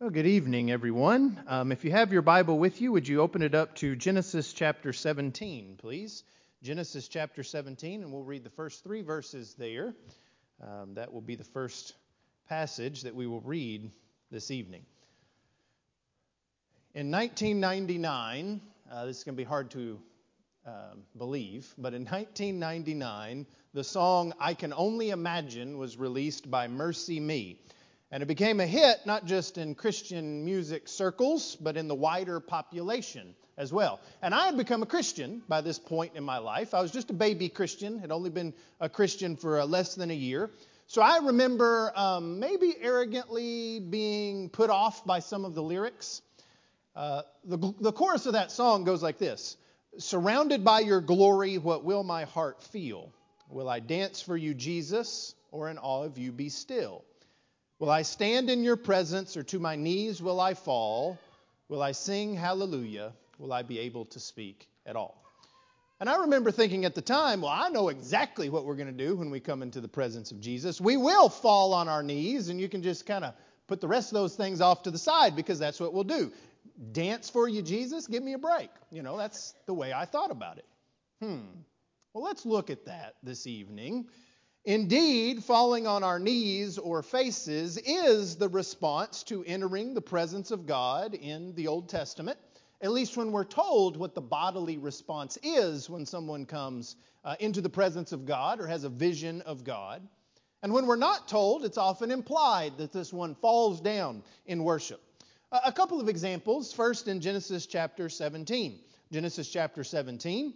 Well, good evening, everyone. Um, if you have your Bible with you, would you open it up to Genesis chapter 17, please? Genesis chapter 17, and we'll read the first three verses there. Um, that will be the first passage that we will read this evening. In 1999, uh, this is going to be hard to uh, believe, but in 1999, the song I Can Only Imagine was released by MercyMe. And it became a hit not just in Christian music circles, but in the wider population as well. And I had become a Christian by this point in my life. I was just a baby Christian, had only been a Christian for uh, less than a year. So I remember um, maybe arrogantly being put off by some of the lyrics. Uh, the, the chorus of that song goes like this Surrounded by your glory, what will my heart feel? Will I dance for you, Jesus, or in awe of you be still? Will I stand in your presence, or to my knees will I fall? Will I sing hallelujah? Will I be able to speak at all? And I remember thinking at the time, well, I know exactly what we're going to do when we come into the presence of Jesus. We will fall on our knees, and you can just kind of put the rest of those things off to the side because that's what we'll do. Dance for you, Jesus? Give me a break. You know, that's the way I thought about it. Hmm. Well, let's look at that this evening. Indeed, falling on our knees or faces is the response to entering the presence of God in the Old Testament, at least when we're told what the bodily response is when someone comes uh, into the presence of God or has a vision of God. And when we're not told, it's often implied that this one falls down in worship. A couple of examples. First, in Genesis chapter 17. Genesis chapter 17.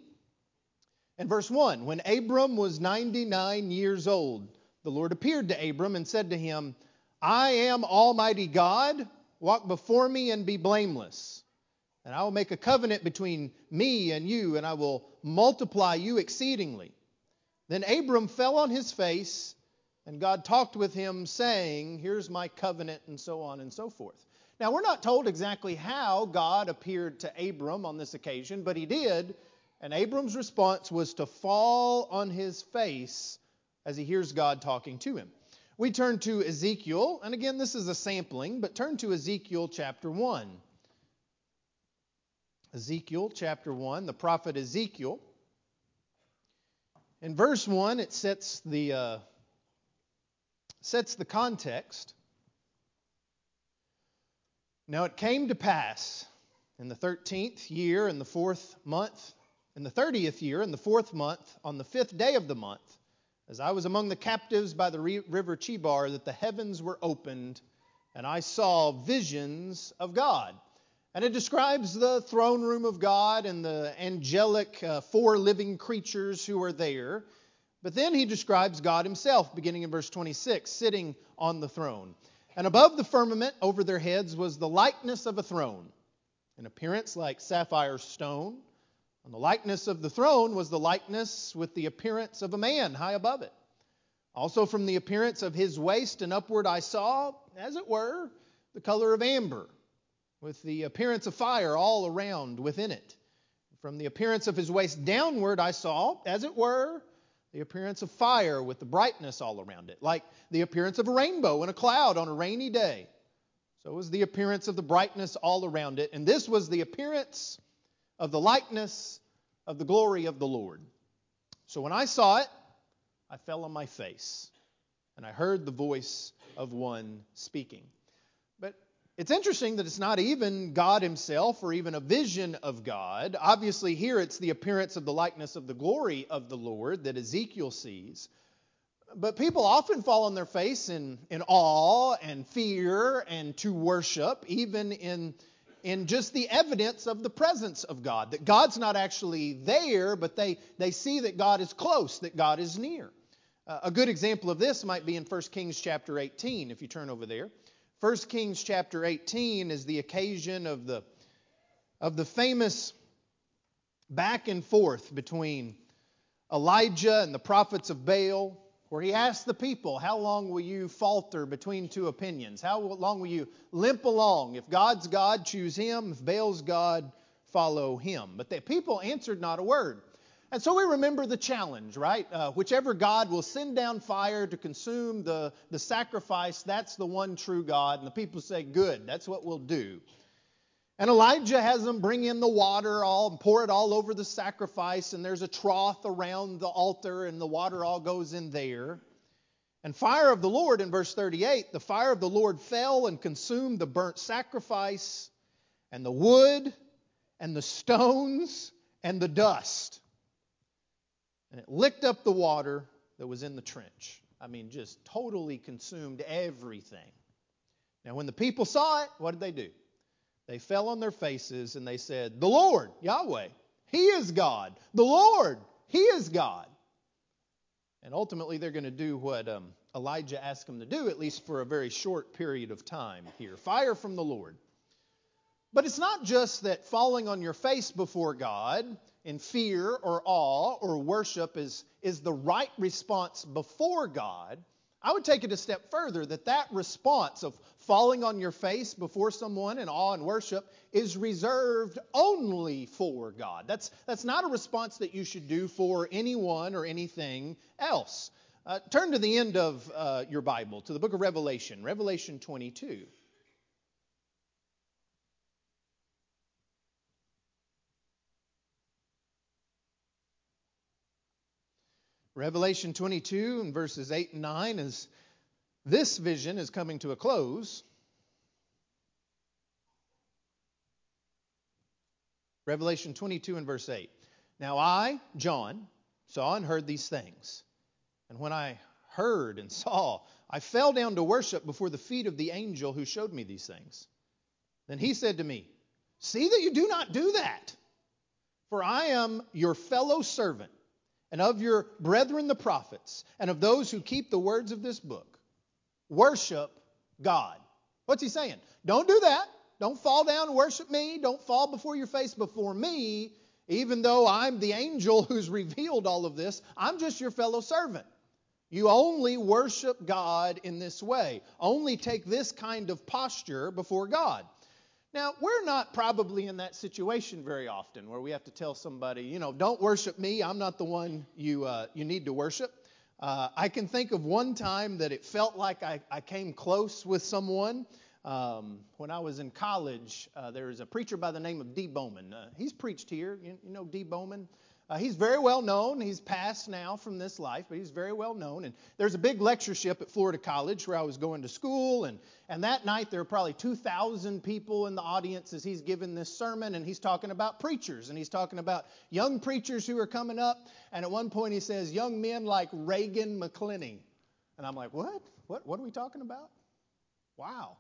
And verse 1 When Abram was 99 years old, the Lord appeared to Abram and said to him, I am Almighty God. Walk before me and be blameless. And I will make a covenant between me and you, and I will multiply you exceedingly. Then Abram fell on his face, and God talked with him, saying, Here's my covenant, and so on and so forth. Now, we're not told exactly how God appeared to Abram on this occasion, but he did and Abram's response was to fall on his face as he hears God talking to him. We turn to Ezekiel, and again, this is a sampling, but turn to Ezekiel chapter 1. Ezekiel chapter 1, the prophet Ezekiel. In verse 1, it sets the, uh, sets the context. Now it came to pass in the 13th year, in the fourth month, in the thirtieth year, in the fourth month, on the fifth day of the month, as I was among the captives by the river Chebar, that the heavens were opened, and I saw visions of God. And it describes the throne room of God and the angelic uh, four living creatures who are there. But then he describes God himself, beginning in verse 26, sitting on the throne. And above the firmament over their heads was the likeness of a throne, an appearance like sapphire stone on the likeness of the throne was the likeness with the appearance of a man high above it. Also, from the appearance of his waist and upward, I saw, as it were, the color of amber, with the appearance of fire all around within it. From the appearance of his waist downward, I saw, as it were, the appearance of fire with the brightness all around it, like the appearance of a rainbow in a cloud on a rainy day. So was the appearance of the brightness all around it. And this was the appearance of the likeness of the glory of the Lord. So when I saw it, I fell on my face, and I heard the voice of one speaking. But it's interesting that it's not even God Himself or even a vision of God. Obviously, here it's the appearance of the likeness of the glory of the Lord that Ezekiel sees. But people often fall on their face in, in awe and fear and to worship, even in in just the evidence of the presence of God. That God's not actually there, but they, they see that God is close, that God is near. Uh, a good example of this might be in 1 Kings chapter 18, if you turn over there. 1 Kings chapter 18 is the occasion of the, of the famous back and forth between Elijah and the prophets of Baal where he asked the people, How long will you falter between two opinions? How long will you limp along? If God's God, choose him. If Baal's God, follow him. But the people answered not a word. And so we remember the challenge, right? Uh, whichever God will send down fire to consume the, the sacrifice, that's the one true God. And the people say, Good, that's what we'll do. And Elijah has them bring in the water all and pour it all over the sacrifice, and there's a trough around the altar, and the water all goes in there. And fire of the Lord, in verse 38, the fire of the Lord fell and consumed the burnt sacrifice, and the wood, and the stones, and the dust. And it licked up the water that was in the trench. I mean, just totally consumed everything. Now, when the people saw it, what did they do? They fell on their faces and they said, The Lord, Yahweh, He is God. The Lord, He is God. And ultimately, they're going to do what um, Elijah asked them to do, at least for a very short period of time here fire from the Lord. But it's not just that falling on your face before God in fear or awe or worship is, is the right response before God. I would take it a step further that that response of falling on your face before someone in awe and worship is reserved only for God. That's, that's not a response that you should do for anyone or anything else. Uh, turn to the end of uh, your Bible, to the book of Revelation, Revelation 22. Revelation 22 and verses 8 and 9 is this vision is coming to a close. Revelation 22 and verse 8. Now I, John, saw and heard these things. And when I heard and saw, I fell down to worship before the feet of the angel who showed me these things. Then he said to me, See that you do not do that, for I am your fellow servant and of your brethren the prophets, and of those who keep the words of this book. Worship God. What's he saying? Don't do that. Don't fall down and worship me. Don't fall before your face before me, even though I'm the angel who's revealed all of this. I'm just your fellow servant. You only worship God in this way. Only take this kind of posture before God. Now, we're not probably in that situation very often where we have to tell somebody, you know, don't worship me. I'm not the one you, uh, you need to worship. Uh, I can think of one time that it felt like I, I came close with someone. Um, when I was in college, uh, there was a preacher by the name of Dee Bowman. Uh, he's preached here. You, you know Dee Bowman? Uh, he's very well known. He's passed now from this life, but he's very well known. And there's a big lectureship at Florida College where I was going to school. And, and that night, there were probably 2,000 people in the audience as he's giving this sermon. And he's talking about preachers. And he's talking about young preachers who are coming up. And at one point, he says, Young men like Reagan McClenney. And I'm like, What? What, what are we talking about? Wow.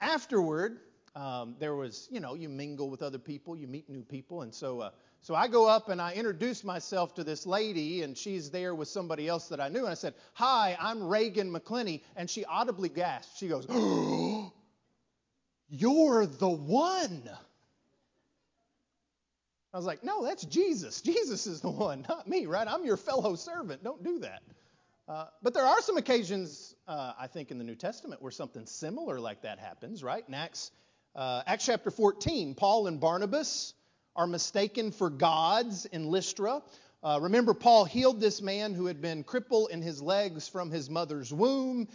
Afterward, um, there was, you know, you mingle with other people, you meet new people. And so, uh, so I go up and I introduce myself to this lady, and she's there with somebody else that I knew. And I said, Hi, I'm Reagan McClenney. And she audibly gasped. She goes, oh, You're the one. I was like, No, that's Jesus. Jesus is the one, not me, right? I'm your fellow servant. Don't do that. Uh, but there are some occasions, uh, I think, in the New Testament where something similar like that happens, right? In Acts, uh, Acts chapter 14, Paul and Barnabas are mistaken for gods in Lystra. Uh, remember, Paul healed this man who had been crippled in his legs from his mother's womb.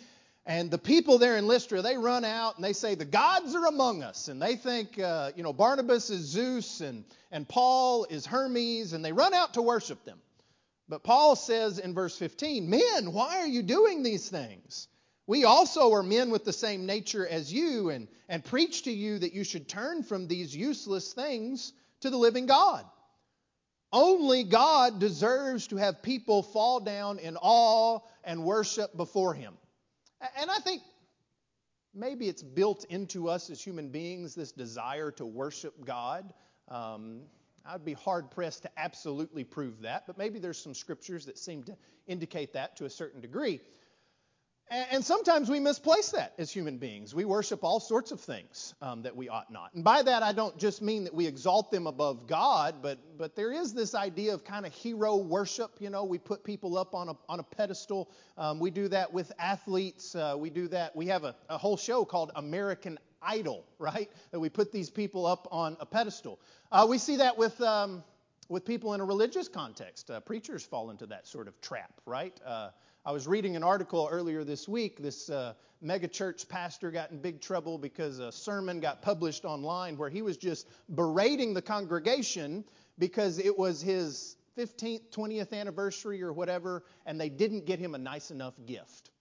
And the people there in Lystra, they run out and they say, The gods are among us. And they think, uh, you know, Barnabas is Zeus and, and Paul is Hermes, and they run out to worship them. But Paul says in verse 15, Men, why are you doing these things? We also are men with the same nature as you, and, and preach to you that you should turn from these useless things to the living God. Only God deserves to have people fall down in awe and worship before Him. And I think maybe it's built into us as human beings this desire to worship God. Um, I'd be hard pressed to absolutely prove that, but maybe there's some scriptures that seem to indicate that to a certain degree. And sometimes we misplace that as human beings. We worship all sorts of things um, that we ought not. And by that, I don't just mean that we exalt them above God, but, but there is this idea of kind of hero worship. You know, we put people up on a, on a pedestal. Um, we do that with athletes. Uh, we do that. We have a, a whole show called American Idol, right? That we put these people up on a pedestal. Uh, we see that with. Um, with people in a religious context. Uh, preachers fall into that sort of trap, right? I was reading an article earlier this week. This uh, megachurch pastor got in big trouble because a sermon got published online where he was just berating the congregation because it was his 15th, 20th anniversary or whatever, and they didn't get him a nice enough gift.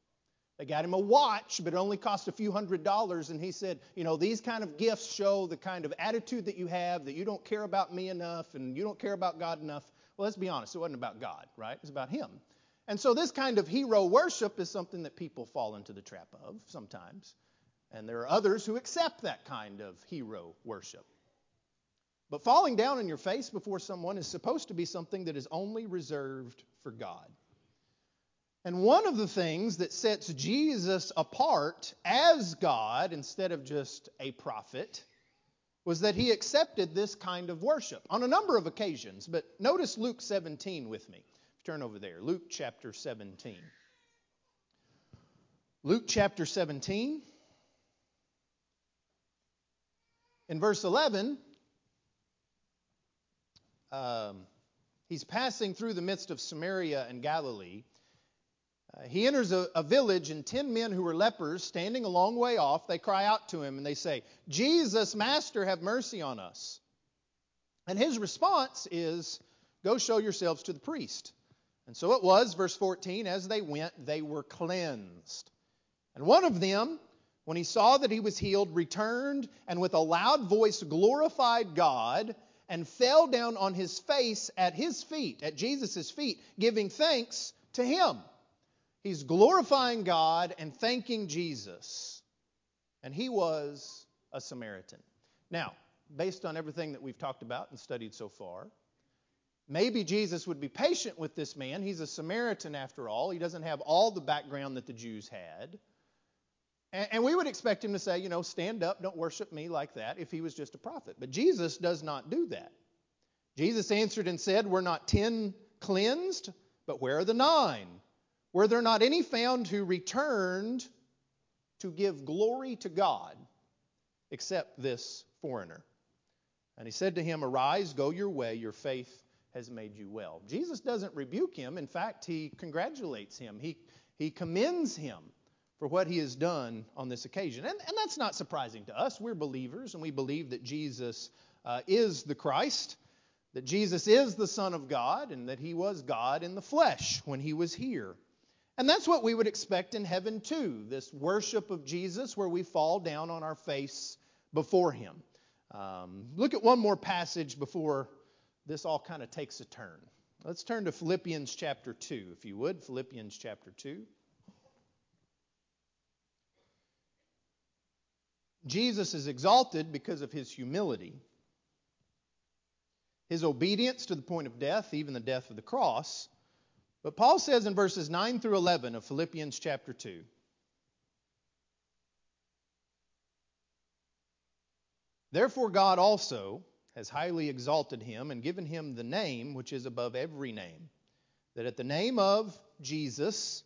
They got him a watch, but it only cost a few hundred dollars. And he said, You know, these kind of gifts show the kind of attitude that you have, that you don't care about me enough and you don't care about God enough. Well, let's be honest, it wasn't about God, right? It was about him. And so, this kind of hero worship is something that people fall into the trap of sometimes. And there are others who accept that kind of hero worship. But falling down on your face before someone is supposed to be something that is only reserved for God. And one of the things that sets Jesus apart as God instead of just a prophet was that he accepted this kind of worship on a number of occasions. But notice Luke 17 with me. Turn over there. Luke chapter 17. Luke chapter 17. In verse 11, um, he's passing through the midst of Samaria and Galilee. Uh, he enters a, a, village, and ten men who were lepers, standing a long way off, they cry out to him and they say, Jesus, Master, have mercy on us. And his response is, Go show yourselves to the priest. And so it was, verse 14, as they went, they were cleansed. And one of them, when he saw that he was healed, returned and with a loud voice glorified God and fell down on his face at his feet, at Jesus' feet, giving thanks to him. He's glorifying God and thanking Jesus. And he was a Samaritan. Now, based on everything that we've talked about and studied so far, maybe Jesus would be patient with this man. He's a Samaritan after all. He doesn't have all the background that the Jews had. And, we would expect him to say, you know, stand up, don't worship me like that if he was just a prophet. But Jesus does not do that. Jesus answered and said, We're not ten cleansed, but where are the nine? Were there not any found who returned to give glory to God except this foreigner? And he said to him, Arise, go your way, your faith has made you well. Jesus doesn't rebuke him. In fact, he congratulates him, he, he commends him for what he has done on this occasion. And, and that's not surprising to us. We're believers, and we believe that Jesus uh, is the Christ, that Jesus is the Son of God, and that he was God in the flesh when he was here. And that's what we would expect in heaven too this worship of Jesus where we fall down on our face before him. Um, look at one more passage before this all kind of takes a turn. Let's turn to Philippians chapter 2, if you would. Philippians chapter 2. Jesus is exalted because of his humility, his obedience to the point of death, even the death of the cross. But Paul says in verses 9 through 11 of Philippians chapter 2 Therefore, God also has highly exalted him and given him the name which is above every name, that at the name of Jesus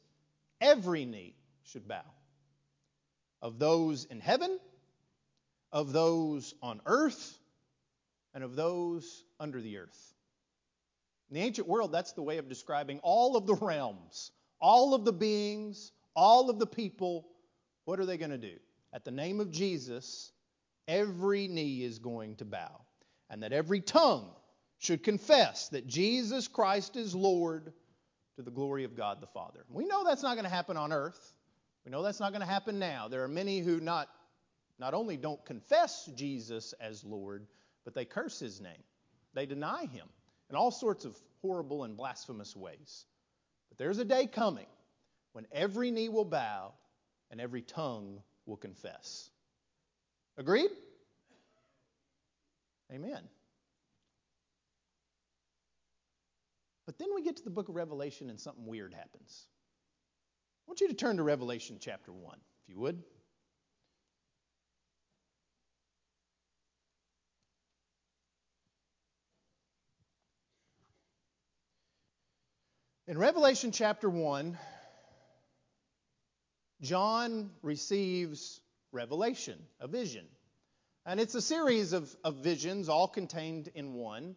every knee should bow, of those in heaven, of those on earth, and of those under the earth. In the ancient world, that's the way of describing all of the realms, all of the beings, all of the people. What are they going to do? At the name of Jesus, every knee is going to bow, and that every tongue should confess that Jesus Christ is Lord to the glory of God the Father. We know that's not going to happen on earth. We know that's not going to happen now. There are many who not, not only don't confess Jesus as Lord, but they curse his name. They deny him in all sorts of horrible and blasphemous ways. But there's a day coming when every knee will bow and every tongue will confess. Agreed? Amen. But then we get to the book of Revelation and something weird happens. I want you to turn to Revelation chapter 1, if you would. In Revelation chapter 1, John receives revelation, a vision. And it's a series of, of visions, all contained in one.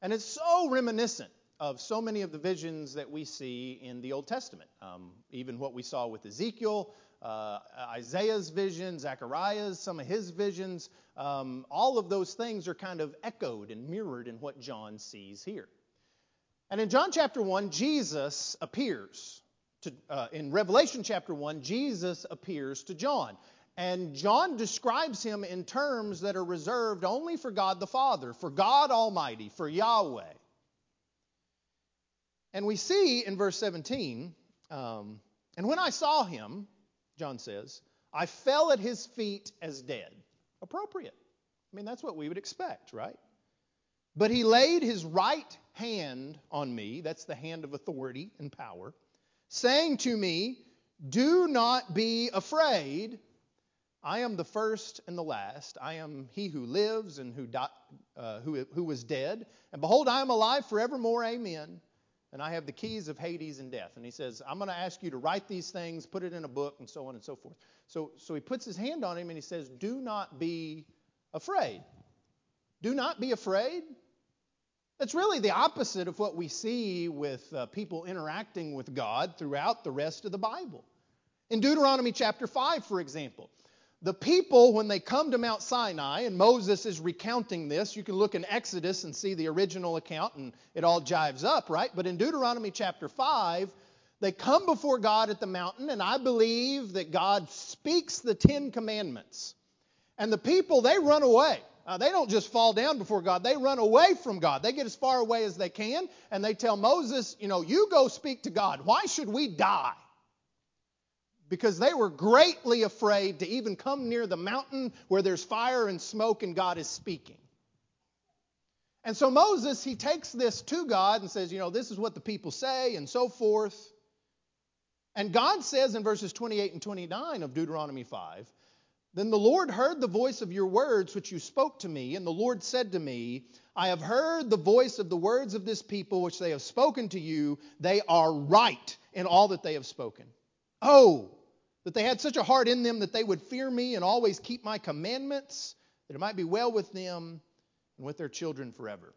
And it's so reminiscent of so many of the visions that we see in the Old Testament. Um, even what we saw with Ezekiel, uh, Isaiah's vision, Zechariah's, some of his visions, um, all of those things are kind of echoed and mirrored in what John sees here. And in John chapter 1, Jesus appears. To, uh, in Revelation chapter 1, Jesus appears to John. And John describes him in terms that are reserved only for God the Father, for God Almighty, for Yahweh. And we see in verse 17, um, and when I saw him, John says, I fell at his feet as dead. Appropriate. I mean, that's what we would expect, right? But he laid his right hand on me, that's the hand of authority and power, saying to me, Do not be afraid. I am the first and the last. I am he who lives and who, di- uh, who, who was dead. And behold, I am alive forevermore. Amen and I have the keys of Hades and death. And he says, I'm going to ask you to write these things, put it in a book, and so on and so forth. So, so he puts his hand on him and he says, Do not be afraid. Do not be afraid. That's really the opposite of what we see with uh, people interacting with God throughout the rest of the Bible. In Deuteronomy chapter 5, for example, the people, when they come to Mount Sinai, and Moses is recounting this, you can look in Exodus and see the original account, and it all jives up, right? But in Deuteronomy chapter 5, they come before God at the mountain, and I believe that God speaks the Ten Commandments. And the people, they run away. Uh, they don't just fall down before God, they run away from God. They get as far away as they can, and they tell Moses, you know, you go speak to God. Why should we die? Because they were greatly afraid to even come near the mountain where there's fire and smoke and God is speaking. And so Moses, he takes this to God and says, you know, this is what the people say and so forth. And God says in verses 28 and 29 of Deuteronomy 5, Then the Lord heard the voice of your words which you spoke to me, and the Lord said to me, I have heard the voice of the words of this people which they have spoken to you. They are right in all that they have spoken. Oh, that they had such a heart in them that they would fear me and always keep my commandments, that it might be well with them and with their children forever.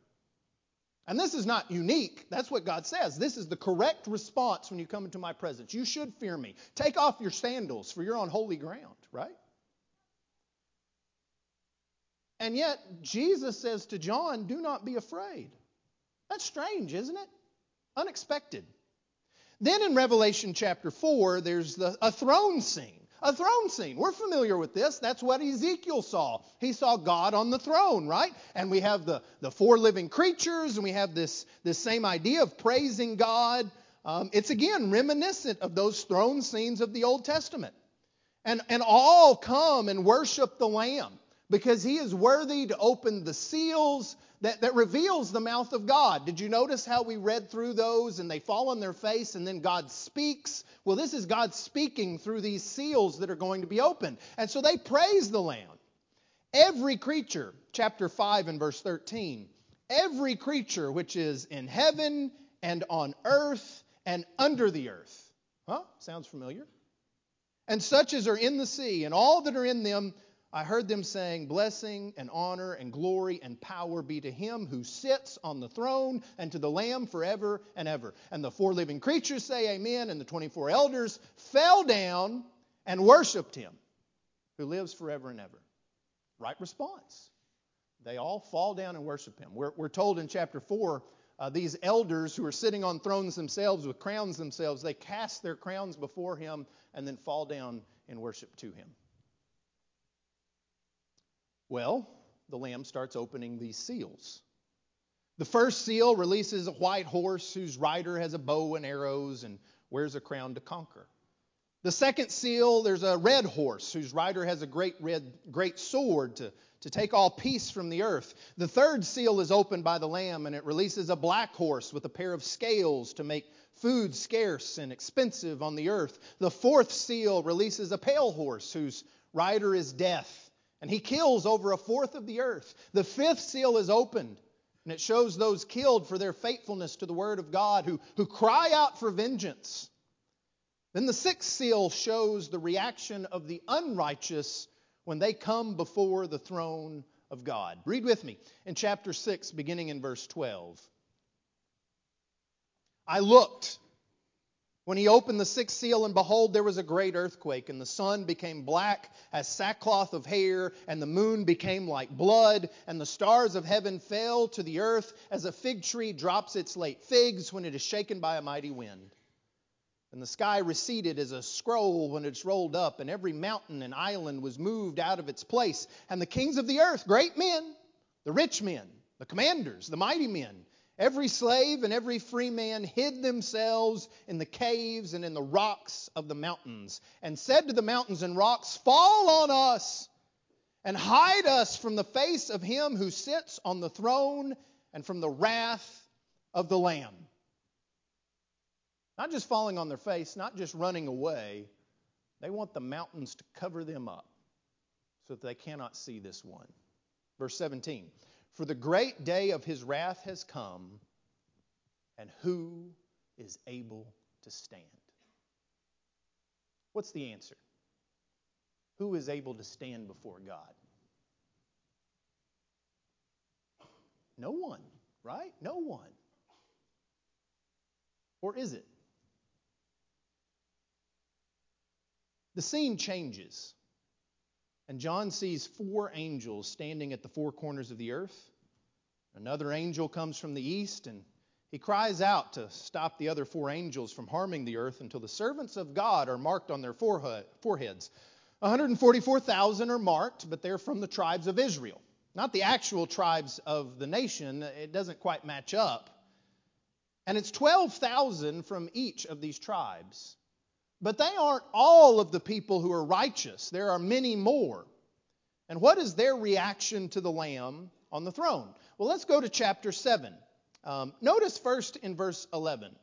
And this is not unique. That's what God says. This is the correct response when you come into my presence. You should fear me. Take off your sandals, for you're on holy ground, right? And yet, Jesus says to John, Do not be afraid. That's strange, isn't it? Unexpected. Then in Revelation chapter 4, there's the, a throne scene. A throne scene. We're familiar with this. That's what Ezekiel saw. He saw God on the throne, right? And we have the, the four living creatures, and we have this, this same idea of praising God. Um, it's again reminiscent of those throne scenes of the Old Testament. And, and all come and worship the Lamb because he is worthy to open the seals that, that reveals the mouth of God. Did you notice how we read through those and they fall on their face and then God speaks? Well, this is God speaking through these seals that are going to be opened. And so they praise the Lamb. Every creature, chapter 5 and verse 13, every creature which is in heaven and on earth and under the earth. Huh? Sounds familiar. And such as are in the sea and all that are in them I heard them saying, Blessing and honor and glory and power be to him who sits on the throne and to the Lamb forever and ever. And the four living creatures say, Amen. And the 24 elders fell down and worshiped him who lives forever and ever. Right response. They all fall down and worship him. We're, we're told in chapter 4 uh, these elders who are sitting on thrones themselves with crowns themselves, they cast their crowns before him and then fall down in worship to him. Well, the Lamb starts opening these seals. The first seal releases a white horse whose rider has a bow and arrows and wears a crown to conquer. The second seal, there's a red horse whose rider has a great red, great sword to, to take all peace from the earth. The third seal is opened by the Lamb and it releases a black horse with a pair of scales to make food scarce and expensive on the earth. The fourth seal releases a pale horse whose rider is death and he kills over a fourth of the earth. The fifth seal is opened, and it shows those killed for their faithfulness to the word of God who, who cry out for vengeance. Then the sixth seal shows the reaction of the unrighteous when they come before the throne of God. Read with me in chapter 6, beginning in verse 12. I looked when he opened the sixth seal, and behold, there was a great earthquake, and the sun became black as sackcloth of hair, and the moon became like blood, and the stars of heaven fell to the earth as a fig tree drops its late figs when it is shaken by a mighty wind. And the sky receded as a scroll when it's rolled up, and every mountain and island was moved out of its place. And the kings of the earth, great men, the rich men, the commanders, the mighty men, every slave and every free man hid themselves in the caves and in the rocks of the mountains, and said to the mountains and rocks, Fall on us and hide us from the face of him who sits on the throne and from the wrath of the Lamb. Not just falling on their face, not just running away. They want the mountains to cover them up so that they cannot see this one. Verse 17 For the great day of his wrath has come, and who is able to stand? What's the answer? Who is able to stand before God? No one, right? No one. Or is it? The scene changes. And John sees four angels standing at the four corners of the earth. Another angel comes from the east, and he cries out to stop the other four angels from harming the earth until the servants of God are marked on their foreheads. 144,000 are marked, but they're from the tribes of Israel. Not the actual tribes of the nation. It doesn't quite match up. And it's 12,000 from each of these tribes. But they aren't all of the people who are righteous. There are many more. And what is their reaction to the Lamb on the throne? Well, let's go to chapter 7. Um, notice first in verse 11.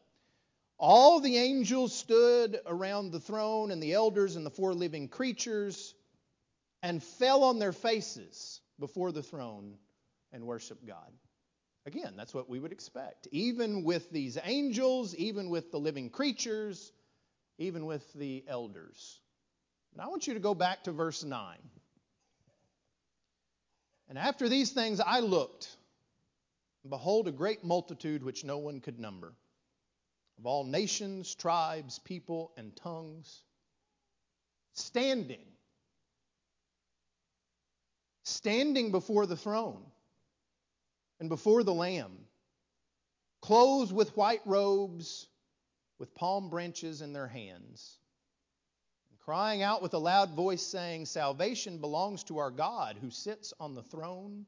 All the angels stood around the throne, and the elders and the four living creatures, and fell on their faces before the throne and worshiped God. Again, that's what we would expect. Even with these angels, even with the living creatures, even with the elders. But I want you to go back to verse 9. And after these things I looked, and behold, a great multitude which no one could number, of all nations, tribes, people, and tongues, standing, standing before the throne and before the Lamb, clothed with white robes with palm branches in their hands, and crying out with a loud voice, saying, Salvation belongs to our God who sits on the throne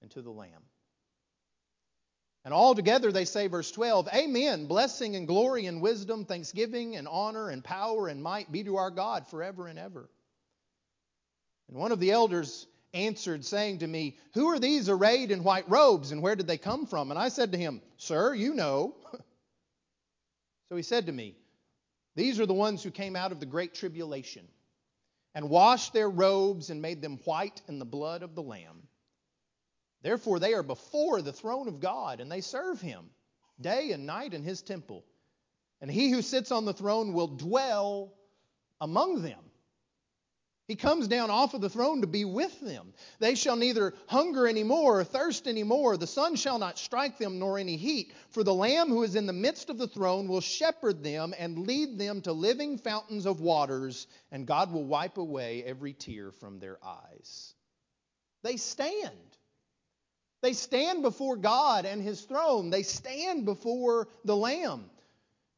and to the Lamb. And all together they say, verse 12, Amen. Blessing and glory and wisdom, thanksgiving and honor and power and might be to our God forever and ever. And one of the elders answered, saying to me, Who are these arrayed in white robes, and where did they come from? And I said to him, Sir, you know. So he said to me, These are the ones who came out of the great tribulation and washed their robes and made them white in the blood of the Lamb. Therefore, they are before the throne of God, and they serve him day and night in his temple. And he who sits on the throne will dwell among them. He comes down off of the throne to be with them. They shall neither hunger any more or thirst any more. The sun shall not strike them nor any heat. For the Lamb who is in the midst of the throne will shepherd them and lead them to living fountains of waters, and God will wipe away every tear from their eyes. They stand. They stand before God and his throne. They stand before the Lamb.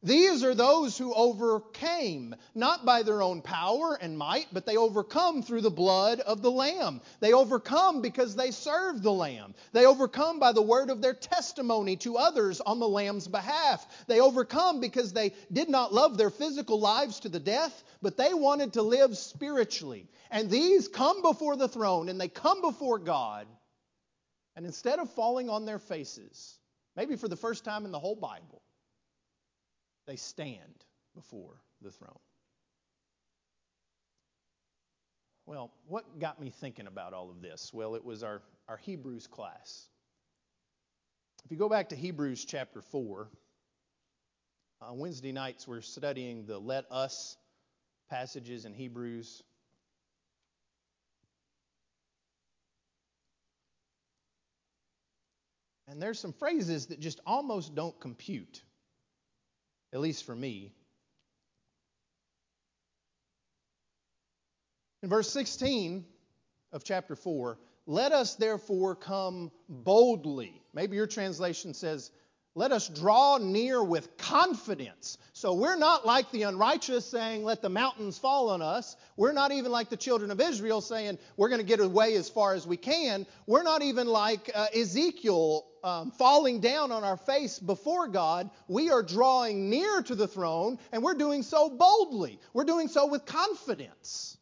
These are those who overcame, not by their own power and might, but they overcome through the blood of the Lamb. They overcome because they serve the Lamb. They overcome by the word of their testimony to others on the Lamb's behalf. They overcome because they did not love their physical lives to the death, but they wanted to live spiritually. And these come before the throne and they come before God. And instead of falling on their faces, maybe for the first time in the whole Bible, they stand before the throne. Well, what got me thinking about all of this? Well, it was our, our Hebrews class. If you go back to Hebrews chapter 4, on Wednesday nights we're studying the let us passages in Hebrews. And there's some phrases that just almost don't compute, at least for me. In verse 16 of chapter 4, let us therefore come boldly. Maybe your translation says, let us draw near with confidence. So we're not like the unrighteous saying, Let the mountains fall on us. We're not even like the children of Israel saying, We're going to get away as far as we can. We're not even like uh, Ezekiel um, falling down on our face before God. We are drawing near to the throne, and we're doing so boldly. We're doing so with confidence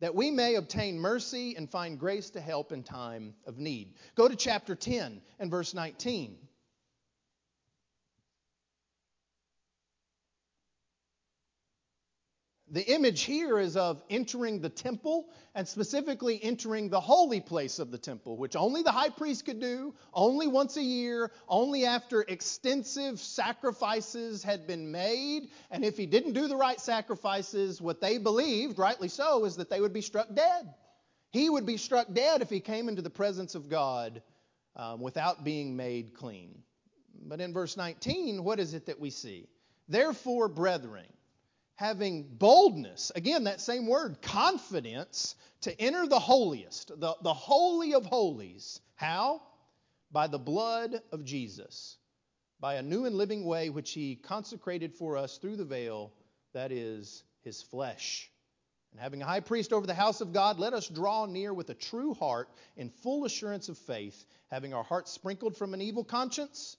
that we may obtain mercy and find grace to help in time of need. Go to chapter 10 and verse 19. The image here is of entering the temple and specifically entering the holy place of the temple, which only the high priest could do, only once a year, only after extensive sacrifices had been made. And if he didn't do the right sacrifices, what they believed, rightly so, is that they would be struck dead. He would be struck dead if he came into the presence of God um, without being made clean. But in verse 19, what is it that we see? Therefore, brethren, having boldness, again, that same word, confidence, to enter the holiest, the, the holy of holies. How? By the blood of Jesus, by a new and living way which he consecrated for us through the veil, that is, his flesh. And having a high priest over the house of God, let us draw near with a true heart in full assurance of faith, having our hearts sprinkled from an evil conscience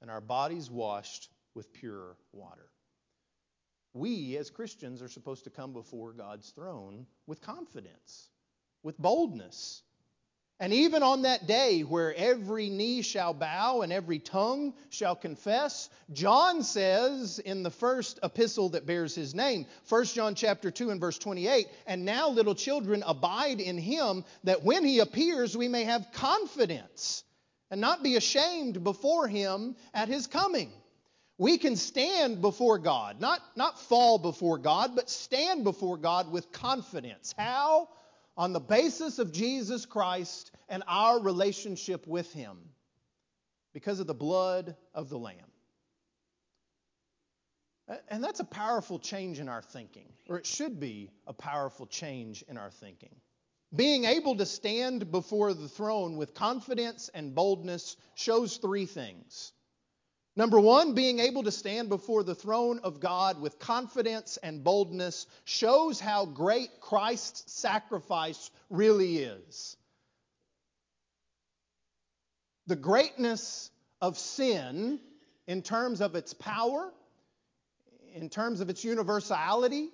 and our bodies washed with pure water we as Christians are supposed to come before God's throne with confidence, with boldness. And even on that day where every knee shall bow and every tongue shall confess, John says in the first epistle that bears his name, 1 John chapter 2 and verse 28, and now little children abide in him that when he appears we may have confidence and not be ashamed before him at his coming we can stand before God, not, not fall before God, but stand before God with confidence. How? On the basis of Jesus Christ and our relationship with Him, because of the blood of the Lamb. And that's a powerful change in our thinking, or it should be a powerful change in our thinking. Being able to stand before the throne with confidence and boldness shows three things. Number one, being able to stand before the throne of God with confidence and boldness shows how great Christ's sacrifice really is. The greatness of sin, in terms of its power, in terms of its universality,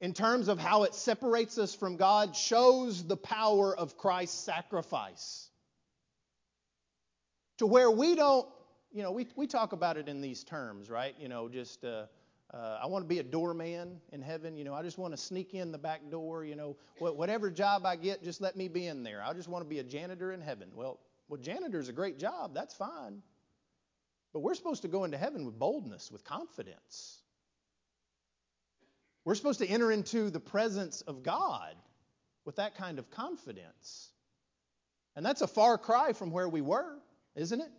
in terms of how it separates us from God, shows the power of Christ's sacrifice. To where we don't you know, we, we talk about it in these terms, right? You know, just uh, uh, I want to be a doorman in heaven. You know, I just want to sneak in the back door. You know, whatever job I get, just let me be in there. I just want to be a janitor in heaven. Well, well, janitor's a great job. That's fine. But we're supposed to go into heaven with boldness, with confidence. We're supposed to enter into the presence of God with that kind of confidence. And that's a far cry from where we were, isn't it?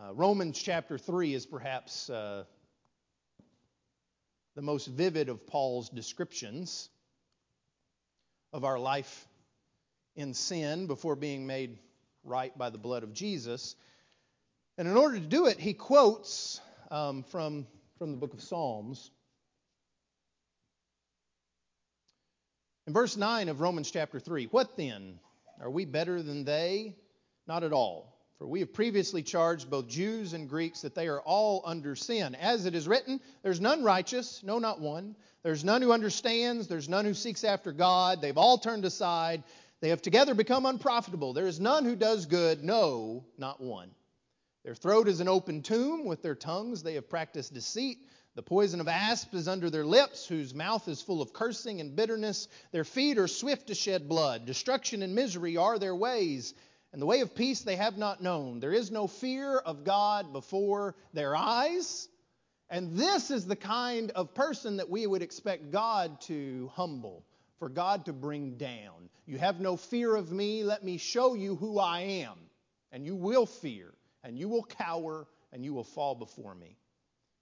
Uh, Romans chapter 3 is perhaps uh, the most vivid of Paul's descriptions of our life in sin before being made right by the blood of Jesus. And in order to do it, he quotes um, from, from the book of Psalms. In verse 9 of Romans chapter 3, what then? Are we better than they? Not at all. For we have previously charged both Jews and Greeks that they are all under sin. As it is written, there's none righteous, no, not one. There's none who understands, there's none who seeks after God. They've all turned aside. They have together become unprofitable. There is none who does good, no, not one. Their throat is an open tomb. With their tongues they have practiced deceit. The poison of asp is under their lips, whose mouth is full of cursing and bitterness. Their feet are swift to shed blood. Destruction and misery are their ways and the way of peace they have not known. There is no fear of God before their eyes. And this is the kind of person that we would expect God to humble, for God to bring down. You have no fear of me, let me show you who I am. and you will fear, and you will cower, and you will fall before me.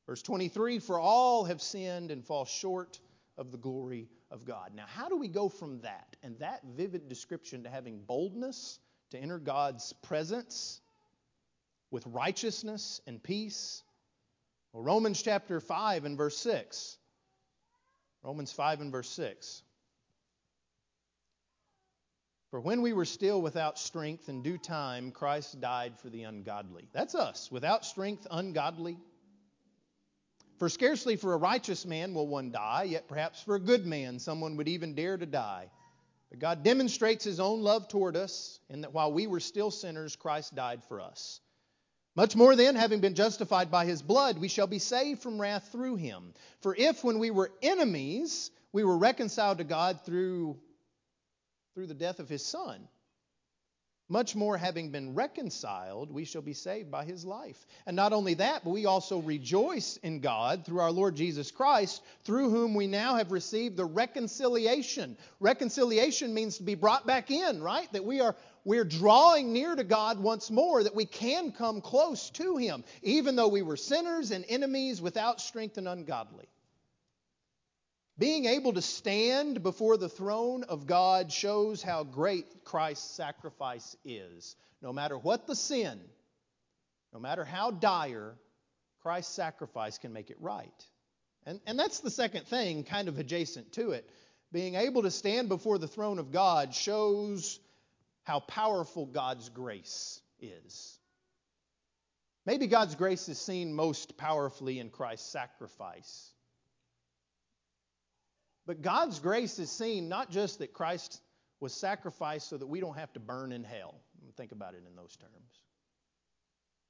Verse 23 For all have sinned and fall short of the glory of God. Now, how do we go from that and that vivid description to having boldness to enter God's presence with righteousness and peace? Well, Romans chapter 5 and verse 6. Romans 5 and verse 6. For when we were still without strength, in due time Christ died for the ungodly. That's us, without strength, ungodly. For scarcely for a righteous man will one die, yet perhaps for a good man someone would even dare to die. But God demonstrates his own love toward us in that while we were still sinners, Christ died for us. Much more then, having been justified by his blood, we shall be saved from wrath through him. For if, when we were enemies, we were reconciled to God through, through the death of his Son, much more, having been reconciled, we shall be saved by his life. And not only that, but we also rejoice in God through our Lord Jesus Christ, through whom we now have received the reconciliation. Reconciliation means to be brought back in, right? That we are we're drawing near to God once more, that we can come close to him, even though we were sinners and enemies without strength and ungodly. Being able to stand before the throne of God shows how great Christ's sacrifice is. No matter what the sin, no matter how dire, Christ's sacrifice can make it right. And, and that's the second thing, kind of adjacent to it. Being able to stand before the throne of God shows how powerful God's grace is. Maybe God's grace is seen most powerfully in Christ's sacrifice. But God's grace is seen not just that Christ was sacrificed so that we don't have to burn in hell. Think about it in those terms.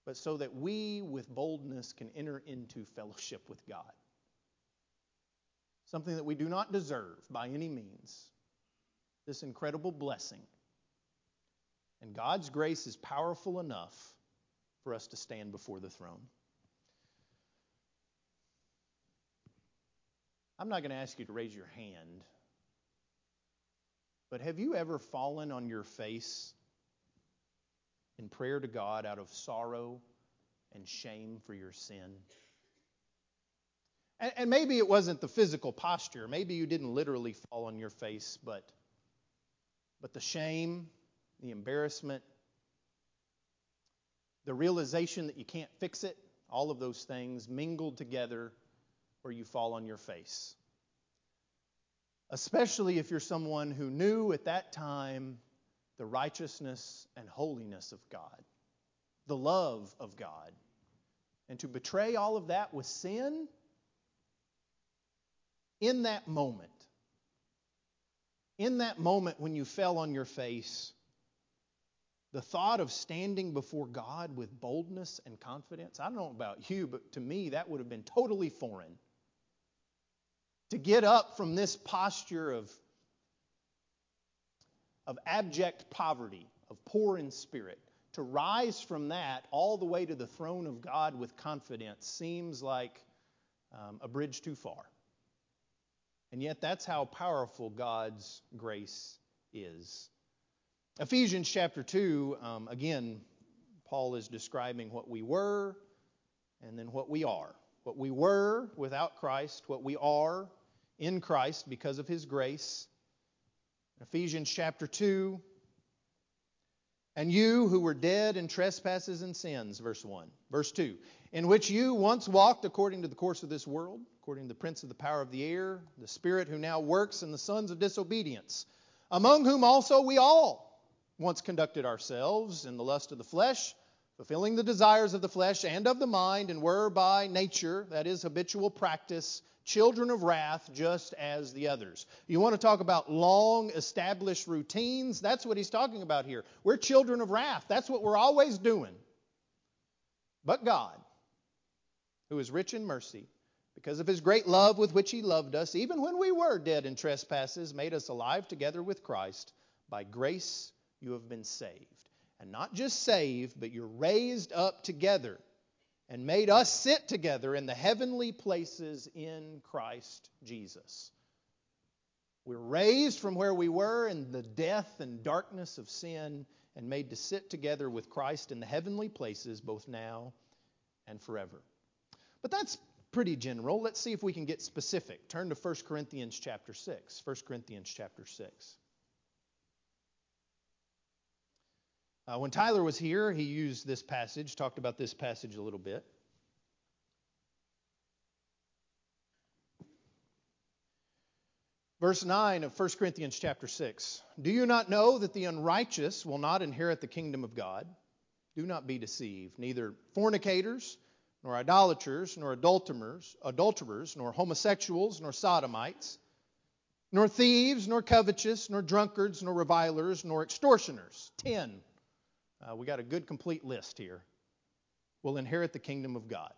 But so that we, with boldness, can enter into fellowship with God. Something that we do not deserve by any means. This incredible blessing. And God's grace is powerful enough for us to stand before the throne. I'm not going to ask you to raise your hand, but have you ever fallen on your face in prayer to God out of sorrow and shame for your sin? And, and maybe it wasn't the physical posture. Maybe you didn't literally fall on your face, but, but the shame, the embarrassment, the realization that you can't fix it, all of those things mingled together where you fall on your face. Especially if you're someone who knew at that time the righteousness and holiness of God, the love of God. And to betray all of that with sin in that moment, in that moment when you fell on your face, the thought of standing before God with boldness and confidence, I don't know about you, but to me that would have been totally foreign to get up from this posture of, of abject poverty, of poor in spirit, to rise from that all the way to the throne of God with confidence seems like um, a bridge too far. And yet, that's how powerful God's grace is. Ephesians chapter 2, um, again, Paul is describing what we were and then what we are. What we were without Christ, what we are in Christ because of his grace. Ephesians chapter 2. And you who were dead in trespasses and sins, verse 1. Verse 2. In which you once walked according to the course of this world, according to the prince of the power of the air, the spirit who now works in the sons of disobedience, among whom also we all once conducted ourselves in the lust of the flesh, fulfilling the desires of the flesh and of the mind, and were by nature, that is, habitual practice, children of wrath just as the others. You want to talk about long established routines? That's what he's talking about here. We're children of wrath. That's what we're always doing. But God, who is rich in mercy, because of his great love with which he loved us, even when we were dead in trespasses, made us alive together with Christ. By grace you have been saved. And not just saved, but you're raised up together and made us sit together in the heavenly places in Christ Jesus. We're raised from where we were in the death and darkness of sin, and made to sit together with Christ in the heavenly places, both now and forever. But that's pretty general. Let's see if we can get specific. Turn to 1 Corinthians chapter 6. 1 Corinthians chapter 6. Uh, when Tyler was here, he used this passage, talked about this passage a little bit. Verse 9 of 1 Corinthians chapter 6. Do you not know that the unrighteous will not inherit the kingdom of God? Do not be deceived. Neither fornicators, nor idolaters, nor adulterers, adulterers, nor homosexuals, nor sodomites, nor thieves, nor covetous, nor drunkards, nor revilers, nor extortioners. Ten uh, we got a good complete list here, will inherit the kingdom of God.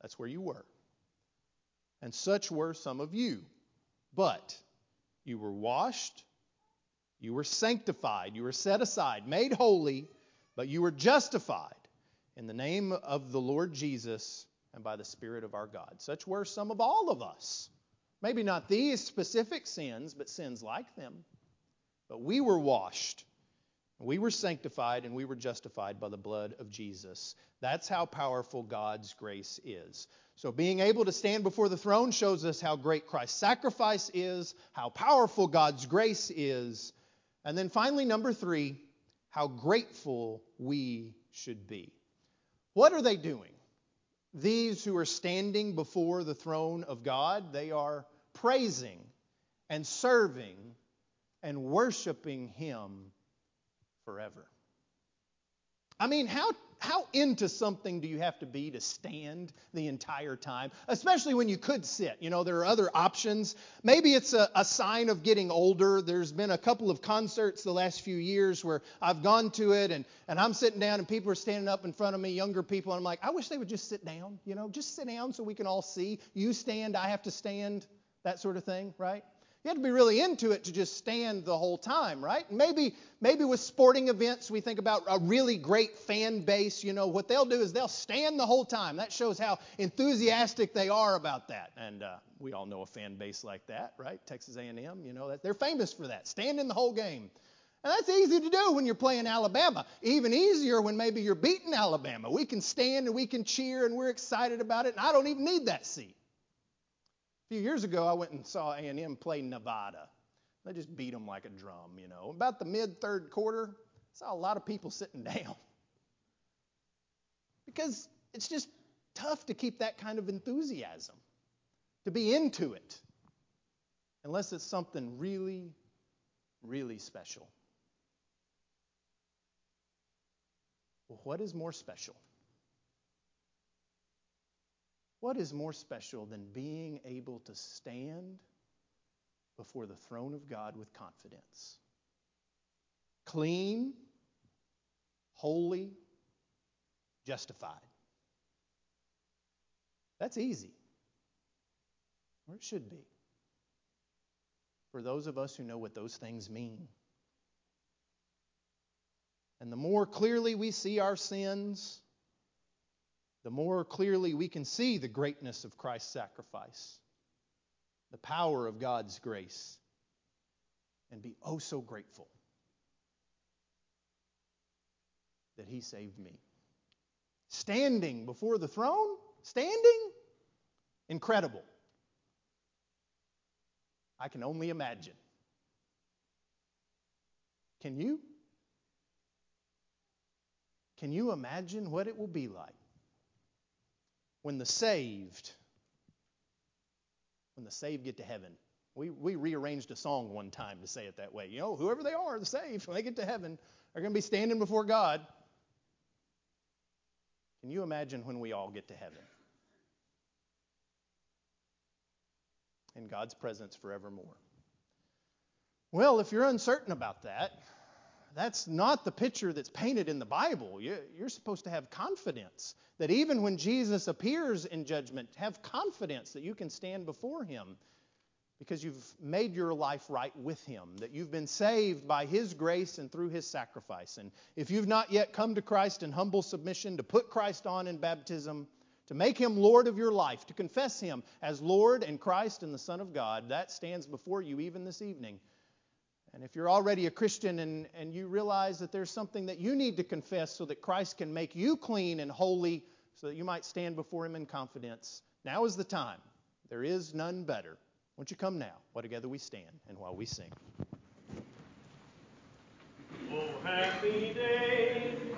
That's where you were. And such were some of you. But you were washed, you were sanctified, you were set aside, made holy, but you were justified in the name of the Lord Jesus and by the Spirit of our God. Such were some of all of us. Maybe not these specific sins, but sins like them. But we were washed we were sanctified and we were justified by the blood of Jesus. That's how powerful God's grace is. So, being able to stand before the throne shows us how great Christ's sacrifice is, how powerful God's grace is. And then finally, number three, how grateful we should be. What are they doing? These who are standing before the throne of God, they are praising and serving and worshiping Him forever. I mean, how, how into something do you have to be to stand the entire time? Especially when you could sit. You know, there are other options. Maybe it's a, a, sign of getting older. There's been a couple of concerts the last few years where I've gone to it and, and I'm sitting down and people are standing up in front of me, younger people, and I'm like, I wish they would just sit down. You know, just sit down so we can all see. You stand, I have to stand, that sort of thing, right? You have to be really into it to just stand the whole time, right? Maybe, maybe with sporting events, we think about a really great fan base. You know, what they'll do is they'll stand the whole time. That shows how enthusiastic they are about that. And uh, we all know a fan base like that, right? Texas A&M, you know, that, they're famous for that, standing the whole game. And that's easy to do when you're playing Alabama. Even easier when maybe you're beating Alabama. We can stand and we can cheer and we're excited about it, and I don't even need that seat few years ago, I went and saw A&M play Nevada. They just beat them like a drum, you know. About the mid third quarter, I saw a lot of people sitting down because it's just tough to keep that kind of enthusiasm, to be into it, unless it's something really, really special. Well, what is more special? What is more special than being able to stand before the throne of God with confidence? Clean, holy, justified. That's easy. Or it should be. For those of us who know what those things mean. And the more clearly we see our sins, the more clearly we can see the greatness of Christ's sacrifice, the power of God's grace, and be oh so grateful that He saved me. Standing before the throne, standing, incredible. I can only imagine. Can you? Can you imagine what it will be like when the saved when the saved get to heaven. We, we rearranged a song one time to say it that way. You know, whoever they are, the saved, when they get to heaven, are going to be standing before God. Can you imagine when we all get to heaven? In God's presence forevermore. Well, if you're uncertain about that, that's not the picture that's painted in the Bible. You're supposed to have confidence that even when Jesus appears in judgment, have confidence that you can stand before him because you've made your life right with him, that you've been saved by his grace and through his sacrifice. And if you've not yet come to Christ in humble submission, to put Christ on in baptism, to make him Lord of your life, to confess him as Lord and Christ and the Son of God, that stands before you even this evening. And if you're already a Christian and, and you realize that there's something that you need to confess so that Christ can make you clean and holy so that you might stand before Him in confidence, now is the time. There is none better. Won't you come now while together we stand and while we sing? Oh, happy day.